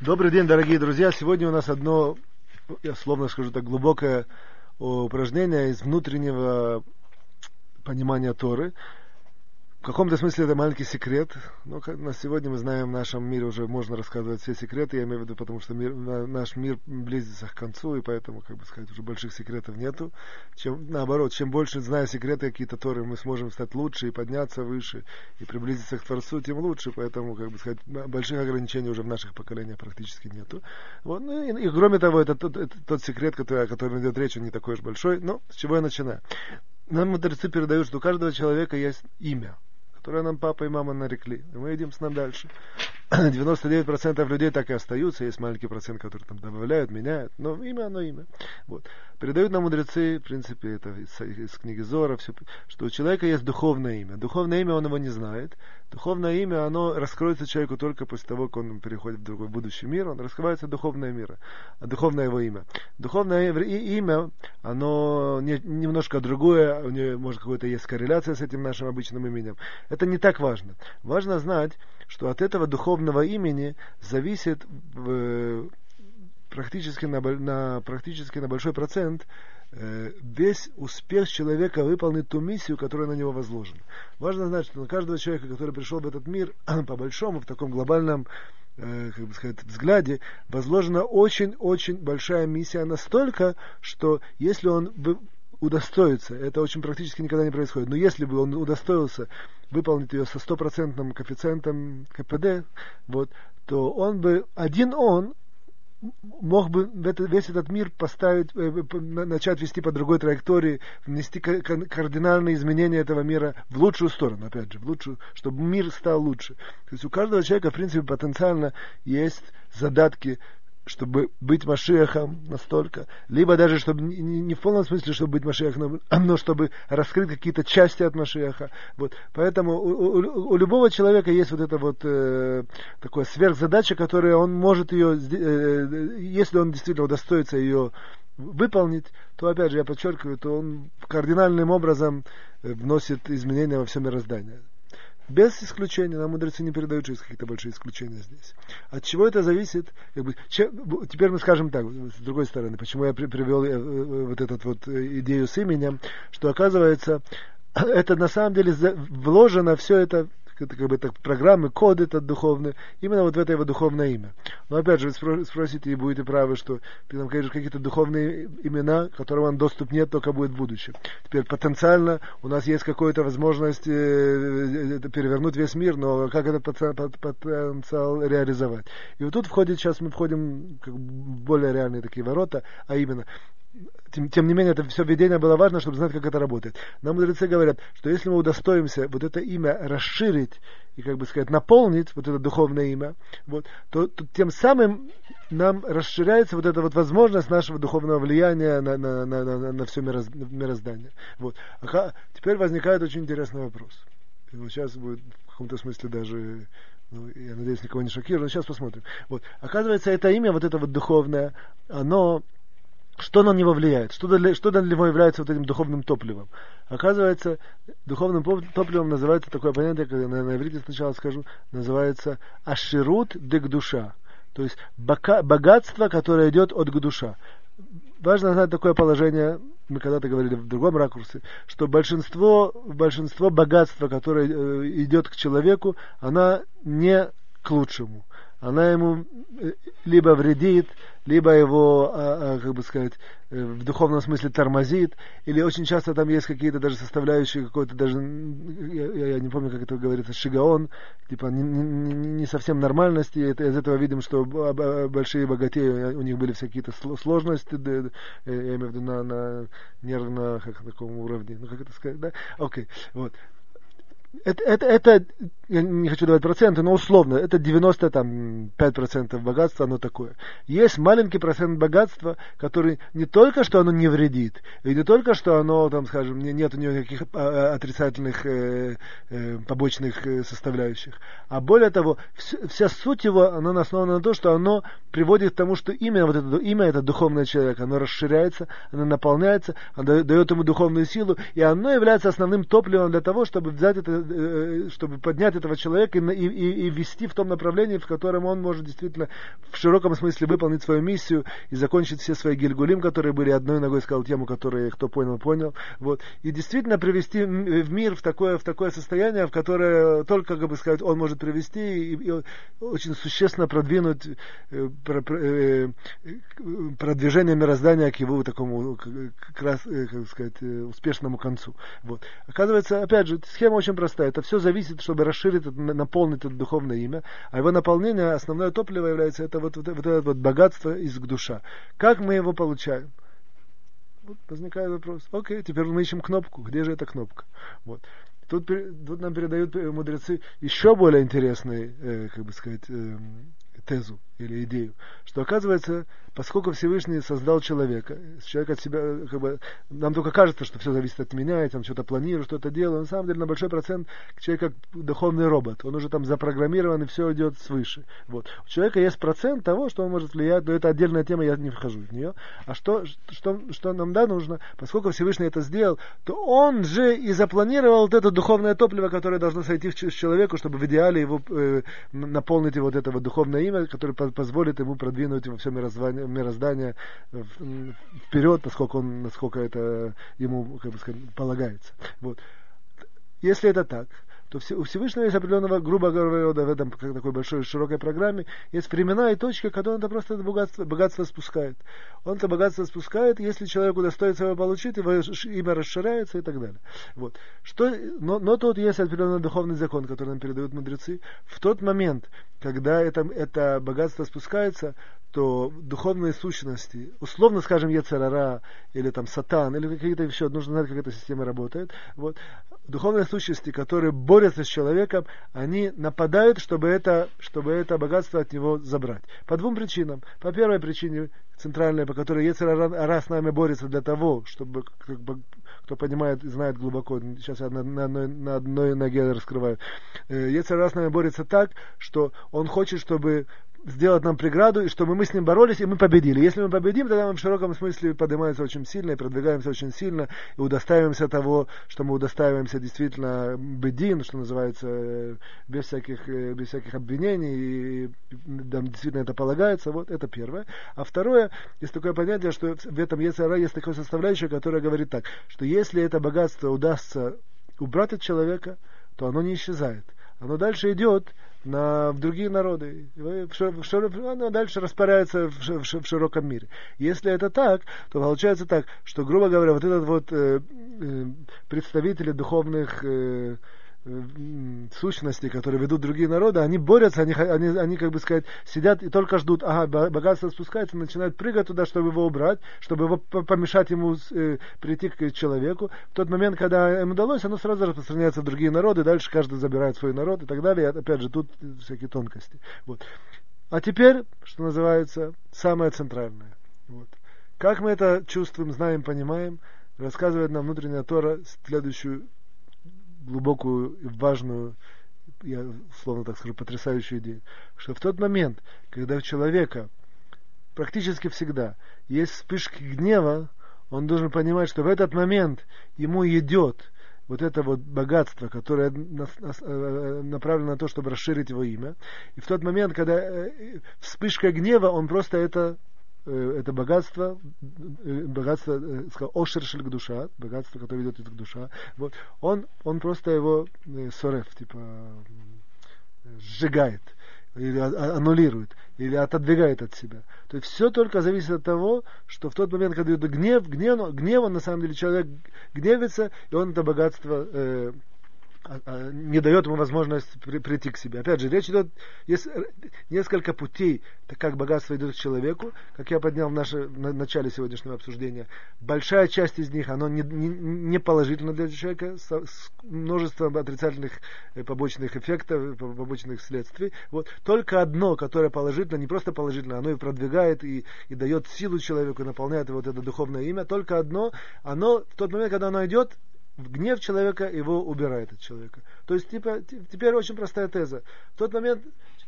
Добрый день, дорогие друзья. Сегодня у нас одно, я словно скажу так, глубокое упражнение из внутреннего понимания Торы. В каком-то смысле это маленький секрет. Но на сегодня мы знаем, в нашем мире уже можно рассказывать все секреты. Я имею в виду, потому что мир, наш мир близится к концу, и поэтому, как бы сказать, уже больших секретов нету. Чем, наоборот, чем больше, зная секреты какие-то Торы, мы сможем стать лучше и подняться выше, и приблизиться к Творцу, тем лучше. Поэтому, как бы сказать, больших ограничений уже в наших поколениях практически нету. Вот. Ну, и, и кроме того, это тот, это тот секрет, который, о котором идет речь, он не такой уж большой. Но с чего я начинаю? Нам мудрецы передают, что у каждого человека есть имя которое нам папа и мама нарекли. И мы идем с ним дальше. 99% людей так и остаются, есть маленький процент, который там добавляют, меняют, но имя оно имя. Вот. Передают нам мудрецы, в принципе, это из, из книги Зора, все, что у человека есть духовное имя. Духовное имя он его не знает. Духовное имя, оно раскроется человеку только после того, как он переходит в другой будущий мир, он раскрывается духовное мир, а духовное его имя. Духовное имя, оно не, немножко другое, у него, может, какая-то есть корреляция с этим нашим обычным именем. Это не так важно. Важно знать, что от этого духовного имени зависит э, практически, на, на, практически на большой процент весь успех человека выполнить ту миссию, которая на него возложена. Важно знать, что на каждого человека, который пришел в этот мир, по большому, в таком глобальном э, как бы сказать, взгляде, возложена очень-очень большая миссия настолько, что если он удостоится, это очень практически никогда не происходит, но если бы он удостоился выполнить ее со стопроцентным коэффициентом КПД, вот, то он бы, один он, мог бы весь этот мир поставить, э, начать вести по другой траектории, внести кардинальные изменения этого мира в лучшую сторону, опять же, в лучшую, чтобы мир стал лучше. То есть у каждого человека, в принципе, потенциально есть задатки чтобы быть Машиахом настолько, либо даже, чтобы не, в полном смысле, чтобы быть Машиахом, но, но чтобы раскрыть какие-то части от Машиаха. Вот. Поэтому у, у, у любого человека есть вот эта вот э, такая сверхзадача, которая он может ее, э, если он действительно удостоится ее выполнить, то, опять же, я подчеркиваю, то он кардинальным образом э, вносит изменения во все мироздание. Без исключения, нам мудрецы не передают, что есть какие-то большие исключения здесь. От чего это зависит? Как бы, чем, теперь мы скажем так, с другой стороны, почему я при, привел э, э, вот эту вот э, идею с именем, что оказывается, это на самом деле вложено все это это как бы так, программы, код этот духовный, именно вот в это его духовное имя. Но опять же, вы спросите и будете правы, что ты нам говоришь какие-то духовные имена, которым вам доступ нет, только будет в будущем. Теперь потенциально у нас есть какая-то возможность э, э, перевернуть весь мир, но как этот потенциал реализовать? И вот тут входит, сейчас мы входим в более реальные такие ворота, а именно тем, тем не менее, это все введение было важно, чтобы знать, как это работает. Нам мудрецы говорят, что если мы удостоимся вот это имя расширить и, как бы сказать, наполнить вот это духовное имя, вот, то, то тем самым нам расширяется вот эта вот возможность нашего духовного влияния на, на, на, на, на все мироздание. Вот. А теперь возникает очень интересный вопрос. И вот сейчас будет в каком-то смысле даже ну, я надеюсь, никого не шокирую, но сейчас посмотрим. Вот. Оказывается, это имя, вот это вот духовное, оно что на него влияет? Что для, что для него является вот этим духовным топливом? Оказывается, духовным топливом называется такое понятие, я на, на иврите сначала скажу, называется аширут дег душа. То есть богатство, которое идет от душа. Важно знать такое положение, мы когда-то говорили в другом ракурсе, что большинство, большинство богатства, которое э, идет к человеку, оно не к лучшему она ему э, либо вредит, либо его, а, а, как бы сказать, э, в духовном смысле тормозит, или очень часто там есть какие-то даже составляющие, какой-то даже, я, я не помню, как это говорится, шигаон, типа не, не, не совсем нормальности, это, из этого видим, что большие богатеи, у них были всякие какие-то сложности, я имею в виду на, на нервно, как таком уровне, ну как это сказать, да, окей, okay, вот, это, это, это, я не хочу давать проценты, но условно, это 95% богатства, оно такое. Есть маленький процент богатства, который не только что оно не вредит, и не только что оно, там, скажем, нет у него никаких а, а, отрицательных э, э, побочных э, составляющих, а более того, вся, вся суть его, она основана на том, что оно приводит к тому, что имя, вот это имя, это духовный человек, оно расширяется, оно наполняется, оно дает ему духовную силу, и оно является основным топливом для того, чтобы взять это чтобы поднять этого человека и, и, и вести в том направлении, в котором он может действительно в широком смысле выполнить свою миссию и закончить все свои гильгулим, которые были одной ногой сказал тему, которую кто понял, понял. Вот. И действительно привести в мир в такое, в такое состояние, в которое только, как бы сказать, он может привести и, и очень существенно продвинуть э, продвижение мироздания к его такому как раз, как сказать, успешному концу. Вот. Оказывается, опять же, схема очень простая. Это все зависит, чтобы расширить, наполнить это духовное имя. А его наполнение, основное топливо является это вот, вот, вот это вот богатство из душа. Как мы его получаем? Вот возникает вопрос. Окей, теперь мы ищем кнопку. Где же эта кнопка? Вот. Тут, тут нам передают мудрецы еще более интересный, э, как бы сказать, э, тезу или идею, что оказывается, поскольку Всевышний создал человека, человек от себя, как бы, нам только кажется, что все зависит от меня, я там что-то планирую, что-то делаю, на самом деле на большой процент человек как духовный робот, он уже там запрограммирован и все идет свыше. Вот. У человека есть процент того, что он может влиять, но это отдельная тема, я не вхожу в нее. А что, что, что нам да нужно, поскольку Всевышний это сделал, то он же и запланировал вот это духовное топливо, которое должно сойти в человеку, чтобы в идеале его э, наполнить вот этого духовное имя, которое позволит ему продвинуть во все мироздание, мироздание вперед, насколько, он, насколько это ему как бы сказать, полагается. Вот. Если это так, то у Всевышнего есть определенного, грубо говоря, в этом как такой большой широкой программе, есть времена и точки, когда он это просто это богатство, богатство спускает. Он это богатство спускает, если человеку достоится его получить, его имя расширяется и так далее. Вот. Что, но, но тут есть определенный духовный закон, который нам передают мудрецы. В тот момент, когда это, это богатство спускается, то духовные сущности, условно скажем, Ецарара, или там Сатан, или какие-то еще, нужно знать, как эта система работает, вот, духовные сущности, которые борются с человеком, они нападают, чтобы это, чтобы это богатство от него забрать. По двум причинам. По первой причине, центральной, по которой Ецарара с нами борется для того, чтобы, как бы, кто понимает и знает глубоко, сейчас я на, на, одной, на одной ноге раскрываю, э, Ецарара с нами борется так, что он хочет, чтобы сделать нам преграду, и чтобы мы с ним боролись, и мы победили. Если мы победим, тогда мы в широком смысле поднимаемся очень сильно и продвигаемся очень сильно, и удостаиваемся того, что мы удостаиваемся действительно бедин, что называется, без всяких, э, без всяких обвинений, и нам действительно это полагается. Вот это первое. А второе, есть такое понятие, что в этом есть, есть такое составляющее, которое говорит так, что если это богатство удастся убрать от человека, то оно не исчезает. Оно дальше идет на, в другие народы. Она дальше распаряется в, в, в широком мире. Если это так, то получается так, что, грубо говоря, вот этот вот э, э, представители духовных э, сущности, которые ведут другие народы, они борются, они, они, они, как бы сказать, сидят и только ждут, ага, богатство спускается, начинают прыгать туда, чтобы его убрать, чтобы его помешать ему э, прийти к человеку. В тот момент, когда им удалось, оно сразу распространяется в другие народы, дальше каждый забирает свой народ и так далее. Опять же, тут всякие тонкости. Вот. А теперь, что называется, самое центральное. Вот. Как мы это чувствуем, знаем, понимаем, рассказывает нам внутренняя Тора следующую глубокую и важную, я словно так скажу, потрясающую идею, что в тот момент, когда у человека практически всегда есть вспышки гнева, он должен понимать, что в этот момент ему идет вот это вот богатство, которое э, направлено на то, чтобы расширить его имя. И в тот момент, когда э, вспышка гнева, он просто это Э, это богатство, э, богатство, э, сказал, ошершель душа, богатство, которое ведет к душа, вот, он, он просто его сорев, типа, сжигает, или аннулирует, или отодвигает от себя. То есть все только зависит от того, что в тот момент, когда идет гнев, гнев, гнев, он на самом деле человек гневится, и он это богатство э, а, а, не дает ему возможность при, прийти к себе. Опять же, речь идет, есть несколько путей, как богатство идет к человеку, как я поднял в, наше, в начале сегодняшнего обсуждения. Большая часть из них, оно не, не, не положительно для человека, с, с множеством отрицательных э, побочных эффектов, побочных следствий. Вот. Только одно, которое положительно, не просто положительно, оно и продвигает, и, и дает силу человеку, наполняет вот это духовное имя, только одно, оно в тот момент, когда оно идет, гнев человека его убирает от человека. То есть, типа, теперь очень простая теза. В тот момент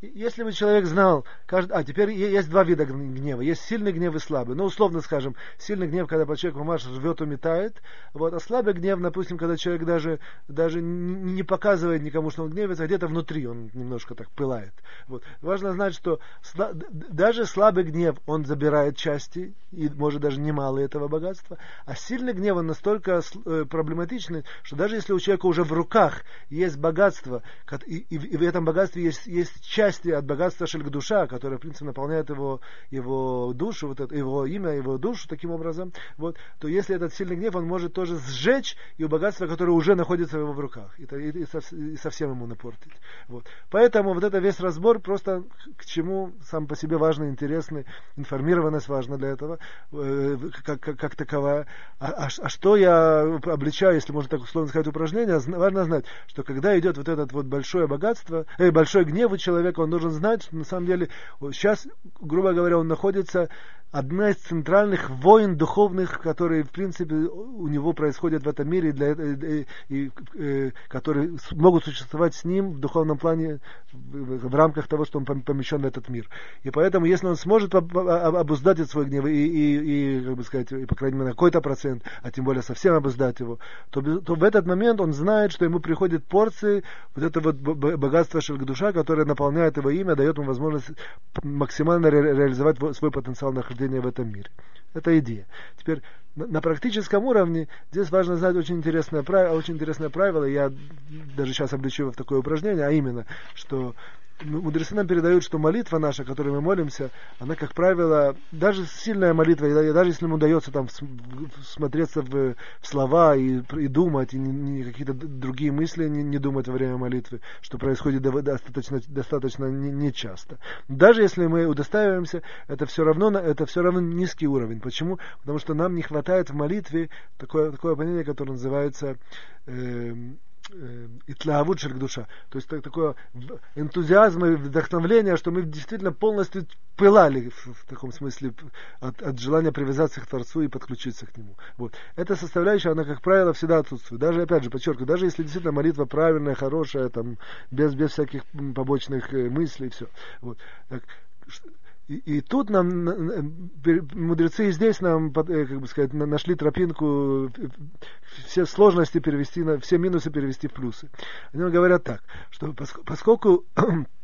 если бы человек знал, каждый, а теперь есть два вида гнева, есть сильный гнев и слабый. Ну, условно скажем, сильный гнев, когда человек мамаш рвет, уметает, вот, а слабый гнев, допустим, когда человек даже, даже не показывает никому, что он гневается, а где-то внутри он немножко так пылает. Вот. Важно знать, что даже слабый гнев, он забирает части, и может даже немало этого богатства, а сильный гнев, он настолько э, проблематичный, что даже если у человека уже в руках есть богатство, и, и, и в этом богатстве есть, есть части от богатства Шельгдуша, которое, в принципе, наполняет его, его душу, вот это, его имя, его душу таким образом, вот, то если этот сильный гнев, он может тоже сжечь и у богатства, которое уже находится в его руках, и, и, и, совсем ему напортить. Вот. Поэтому вот это весь разбор просто к чему сам по себе важно, интересный, информированность важна для этого, э, как, как, как таковая. А, а, а что я обличаю, если можно так условно сказать, упражнение, важно знать, что когда идет вот это вот большое богатство, э, большой гнев у человека, он должен знать, что на самом деле сейчас, грубо говоря, он находится одна из центральных войн духовных, которые, в принципе, у него происходят в этом мире, для, и, и, и, э, которые могут существовать с ним в духовном плане в, рамках того, что он помещен в этот мир. И поэтому, если он сможет обуздать свой гнев и, и, и как бы сказать, и, по крайней мере, на какой-то процент, а тем более совсем обуздать его, то, то в этот момент он знает, что ему приходят порции вот это вот богатство Шельгдуша, которое наполняет его имя, дает ему возможность максимально ре, реализовать свой потенциал на нахождения в этом мире. Это идея. Теперь на, практическом уровне здесь важно знать очень интересное правило, очень интересное правило. Я даже сейчас обличу его в такое упражнение, а именно, что мудрецы нам передают, что молитва наша, которой мы молимся, она, как правило, даже сильная молитва, даже если нам удается там смотреться в, в слова и, и думать, и не, не какие-то другие мысли не, не думать во время молитвы, что происходит достаточно, достаточно нечасто. Не даже если мы удостаиваемся, это все равно, это все равно низкий уровень. Почему? Потому что нам не хватает в молитве такое, такое понятие, которое называется э, итлавут шель душа. То есть такое энтузиазм и вдохновление, что мы действительно полностью пылали в, в таком смысле от, от желания привязаться к Творцу и подключиться к Нему. Вот. Эта составляющая, она, как правило, всегда отсутствует. Даже, опять же, подчеркиваю, даже если действительно молитва правильная, хорошая, там, без, без всяких побочных э, мыслей, все. Вот. Так, и, тут нам мудрецы и здесь нам, э, как бы сказать, нашли тропинку все сложности перевести на, все минусы перевести в плюсы. Они говорят так, что поскольку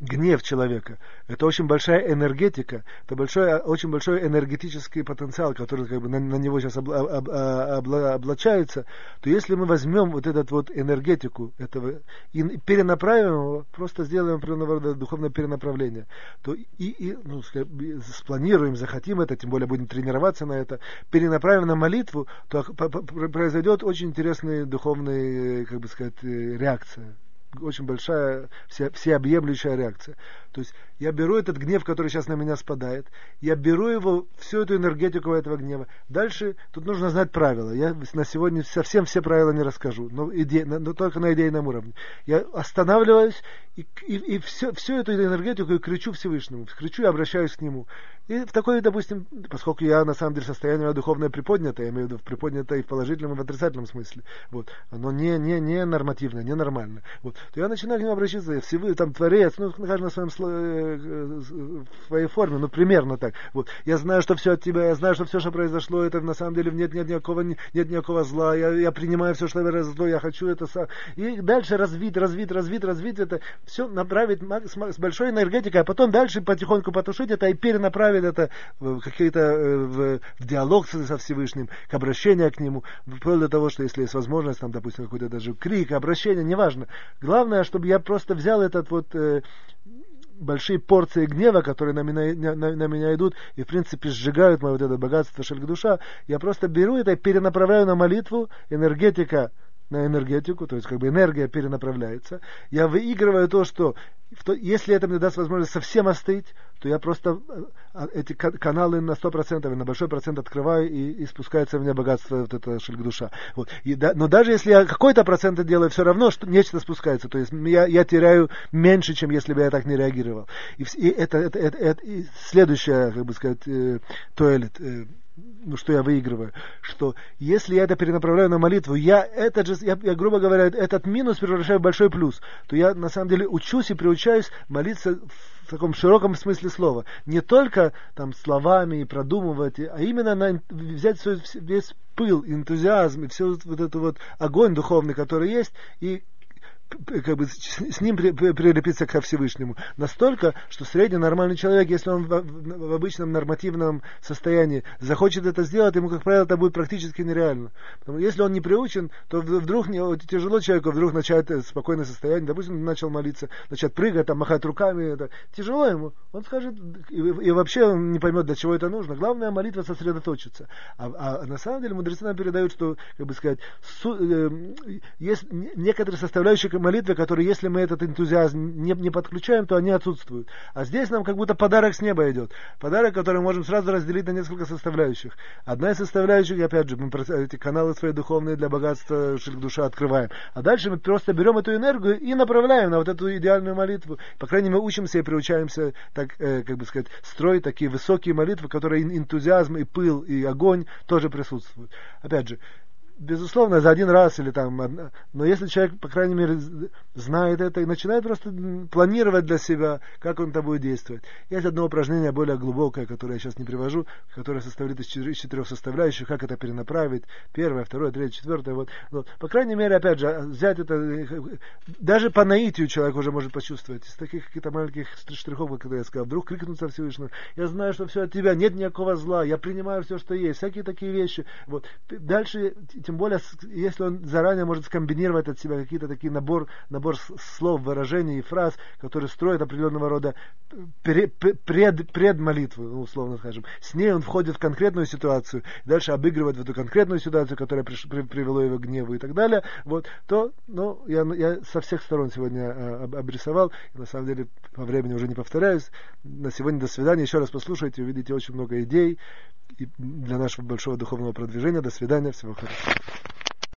гнев человека. Это очень большая энергетика, это большой, очень большой энергетический потенциал, который как бы на, на него сейчас об, об, об, облачается, то если мы возьмем вот эту вот энергетику этого и перенаправим его, просто сделаем определенного рода духовное перенаправление, то и, и ну, спланируем, захотим это, тем более будем тренироваться на это, перенаправим на молитву, то произойдет очень интересная духовная, как бы сказать, э, реакция очень большая, вся, всеобъемлющая реакция. То есть я беру этот гнев, который сейчас на меня спадает, я беру его, всю эту энергетику этого гнева. Дальше тут нужно знать правила. Я на сегодня совсем все правила не расскажу, но, иде, но только на идейном уровне. Я останавливаюсь и, и, и все, всю эту энергетику и кричу Всевышнему, кричу и обращаюсь к нему. И в такой, допустим, поскольку я на самом деле состояние духовное приподнятое, я имею в виду приподнятое и в положительном, и в отрицательном смысле, вот, оно не, не, не нормативное, не нормальное, вот, то я начинаю к нему обращаться, я всевы, там, творец, ну, каждый на своем э, в своей форме, ну, примерно так, вот, я знаю, что все от тебя, я знаю, что все, что произошло, это на самом деле нет, нет никакого, нет никакого зла, я, я принимаю все, что зло, я хочу это сам, и дальше развить, развить, развить, развить это, все направить с большой энергетикой, а потом дальше потихоньку потушить это и перенаправить направить это в какие-то э, в, в диалог со Всевышним, к обращению к Нему, вплоть до того, что если есть возможность, там, допустим, какой-то даже крик, обращение, неважно. Главное, чтобы я просто взял этот вот э, большие порции гнева, которые на меня, на, на меня идут и, в принципе, сжигают мое вот это богатство душа, я просто беру это и перенаправляю на молитву, энергетика на энергетику, то есть как бы энергия перенаправляется. Я выигрываю то, что если это мне даст возможность совсем остыть, то я просто э, а, эти каналы на 100% или на большой процент открываю и, и спускается в меня богатство вот это шельгдуша. Вот. Да, но даже если я какой-то процент делаю, все равно что, нечто спускается. То есть я, я теряю меньше, чем если бы я так не реагировал. И, и это, это, это, это и следующая, как бы сказать, э, туалет, э, ну, что я выигрываю, что если я это перенаправляю на молитву, я этот же, я, я грубо говоря, этот минус превращаю в большой плюс, то я на самом деле учусь и приучаюсь молиться в таком широком смысле слова. Не только там словами и продумывать, а именно на, взять свой, весь пыл, энтузиазм и все вот этот вот огонь духовный, который есть, и как бы с ним прилепиться ко Всевышнему. Настолько, что средний нормальный человек, если он в, в обычном нормативном состоянии захочет это сделать, ему, как правило, это будет практически нереально. Если он не приучен, то вдруг тяжело человеку вдруг начать э, спокойное состояние, допустим, начал молиться, начать прыгать, там, махать руками, это, тяжело ему. Он скажет, и, и вообще он не поймет, для чего это нужно. Главное, молитва сосредоточиться. А, а на самом деле мудрецы нам передают, что, как бы сказать, су, э, есть некоторые составляющие молитвы, которые, если мы этот энтузиазм не, не подключаем, то они отсутствуют. А здесь нам как будто подарок с неба идет. Подарок, который мы можем сразу разделить на несколько составляющих. Одна из составляющих, опять же, мы эти каналы свои духовные для богатства душа открываем. А дальше мы просто берем эту энергию и направляем на вот эту идеальную молитву. По крайней мере, учимся и приучаемся, так, э, как бы сказать, строить такие высокие молитвы, которые энтузиазм и пыл и огонь тоже присутствуют. Опять же, безусловно, за один раз или там, но если человек, по крайней мере, знает это и начинает просто планировать для себя, как он это будет действовать. Есть одно упражнение более глубокое, которое я сейчас не привожу, которое состоит из четырех составляющих, как это перенаправить, первое, второе, третье, четвертое, вот. вот. По крайней мере, опять же, взять это, даже по наитию человек уже может почувствовать, из таких каких-то маленьких штрихов, как я сказал, вдруг крикнуться Всевышнему, я знаю, что все от тебя, нет никакого зла, я принимаю все, что есть, всякие такие вещи. Вот. Дальше тем более, если он заранее может скомбинировать от себя какие-то такие набор, набор слов, выражений и фраз, которые строят определенного рода пред, пред, предмолитву, ну, условно скажем. С ней он входит в конкретную ситуацию, дальше обыгрывает в эту конкретную ситуацию, которая при, при, привела его к гневу и так далее, вот, то, ну, я, я со всех сторон сегодня а, обрисовал, и на самом деле по времени уже не повторяюсь. На сегодня до свидания. Еще раз послушайте, увидите очень много идей, для нашего большого духовного продвижения. До свидания, всего хорошего.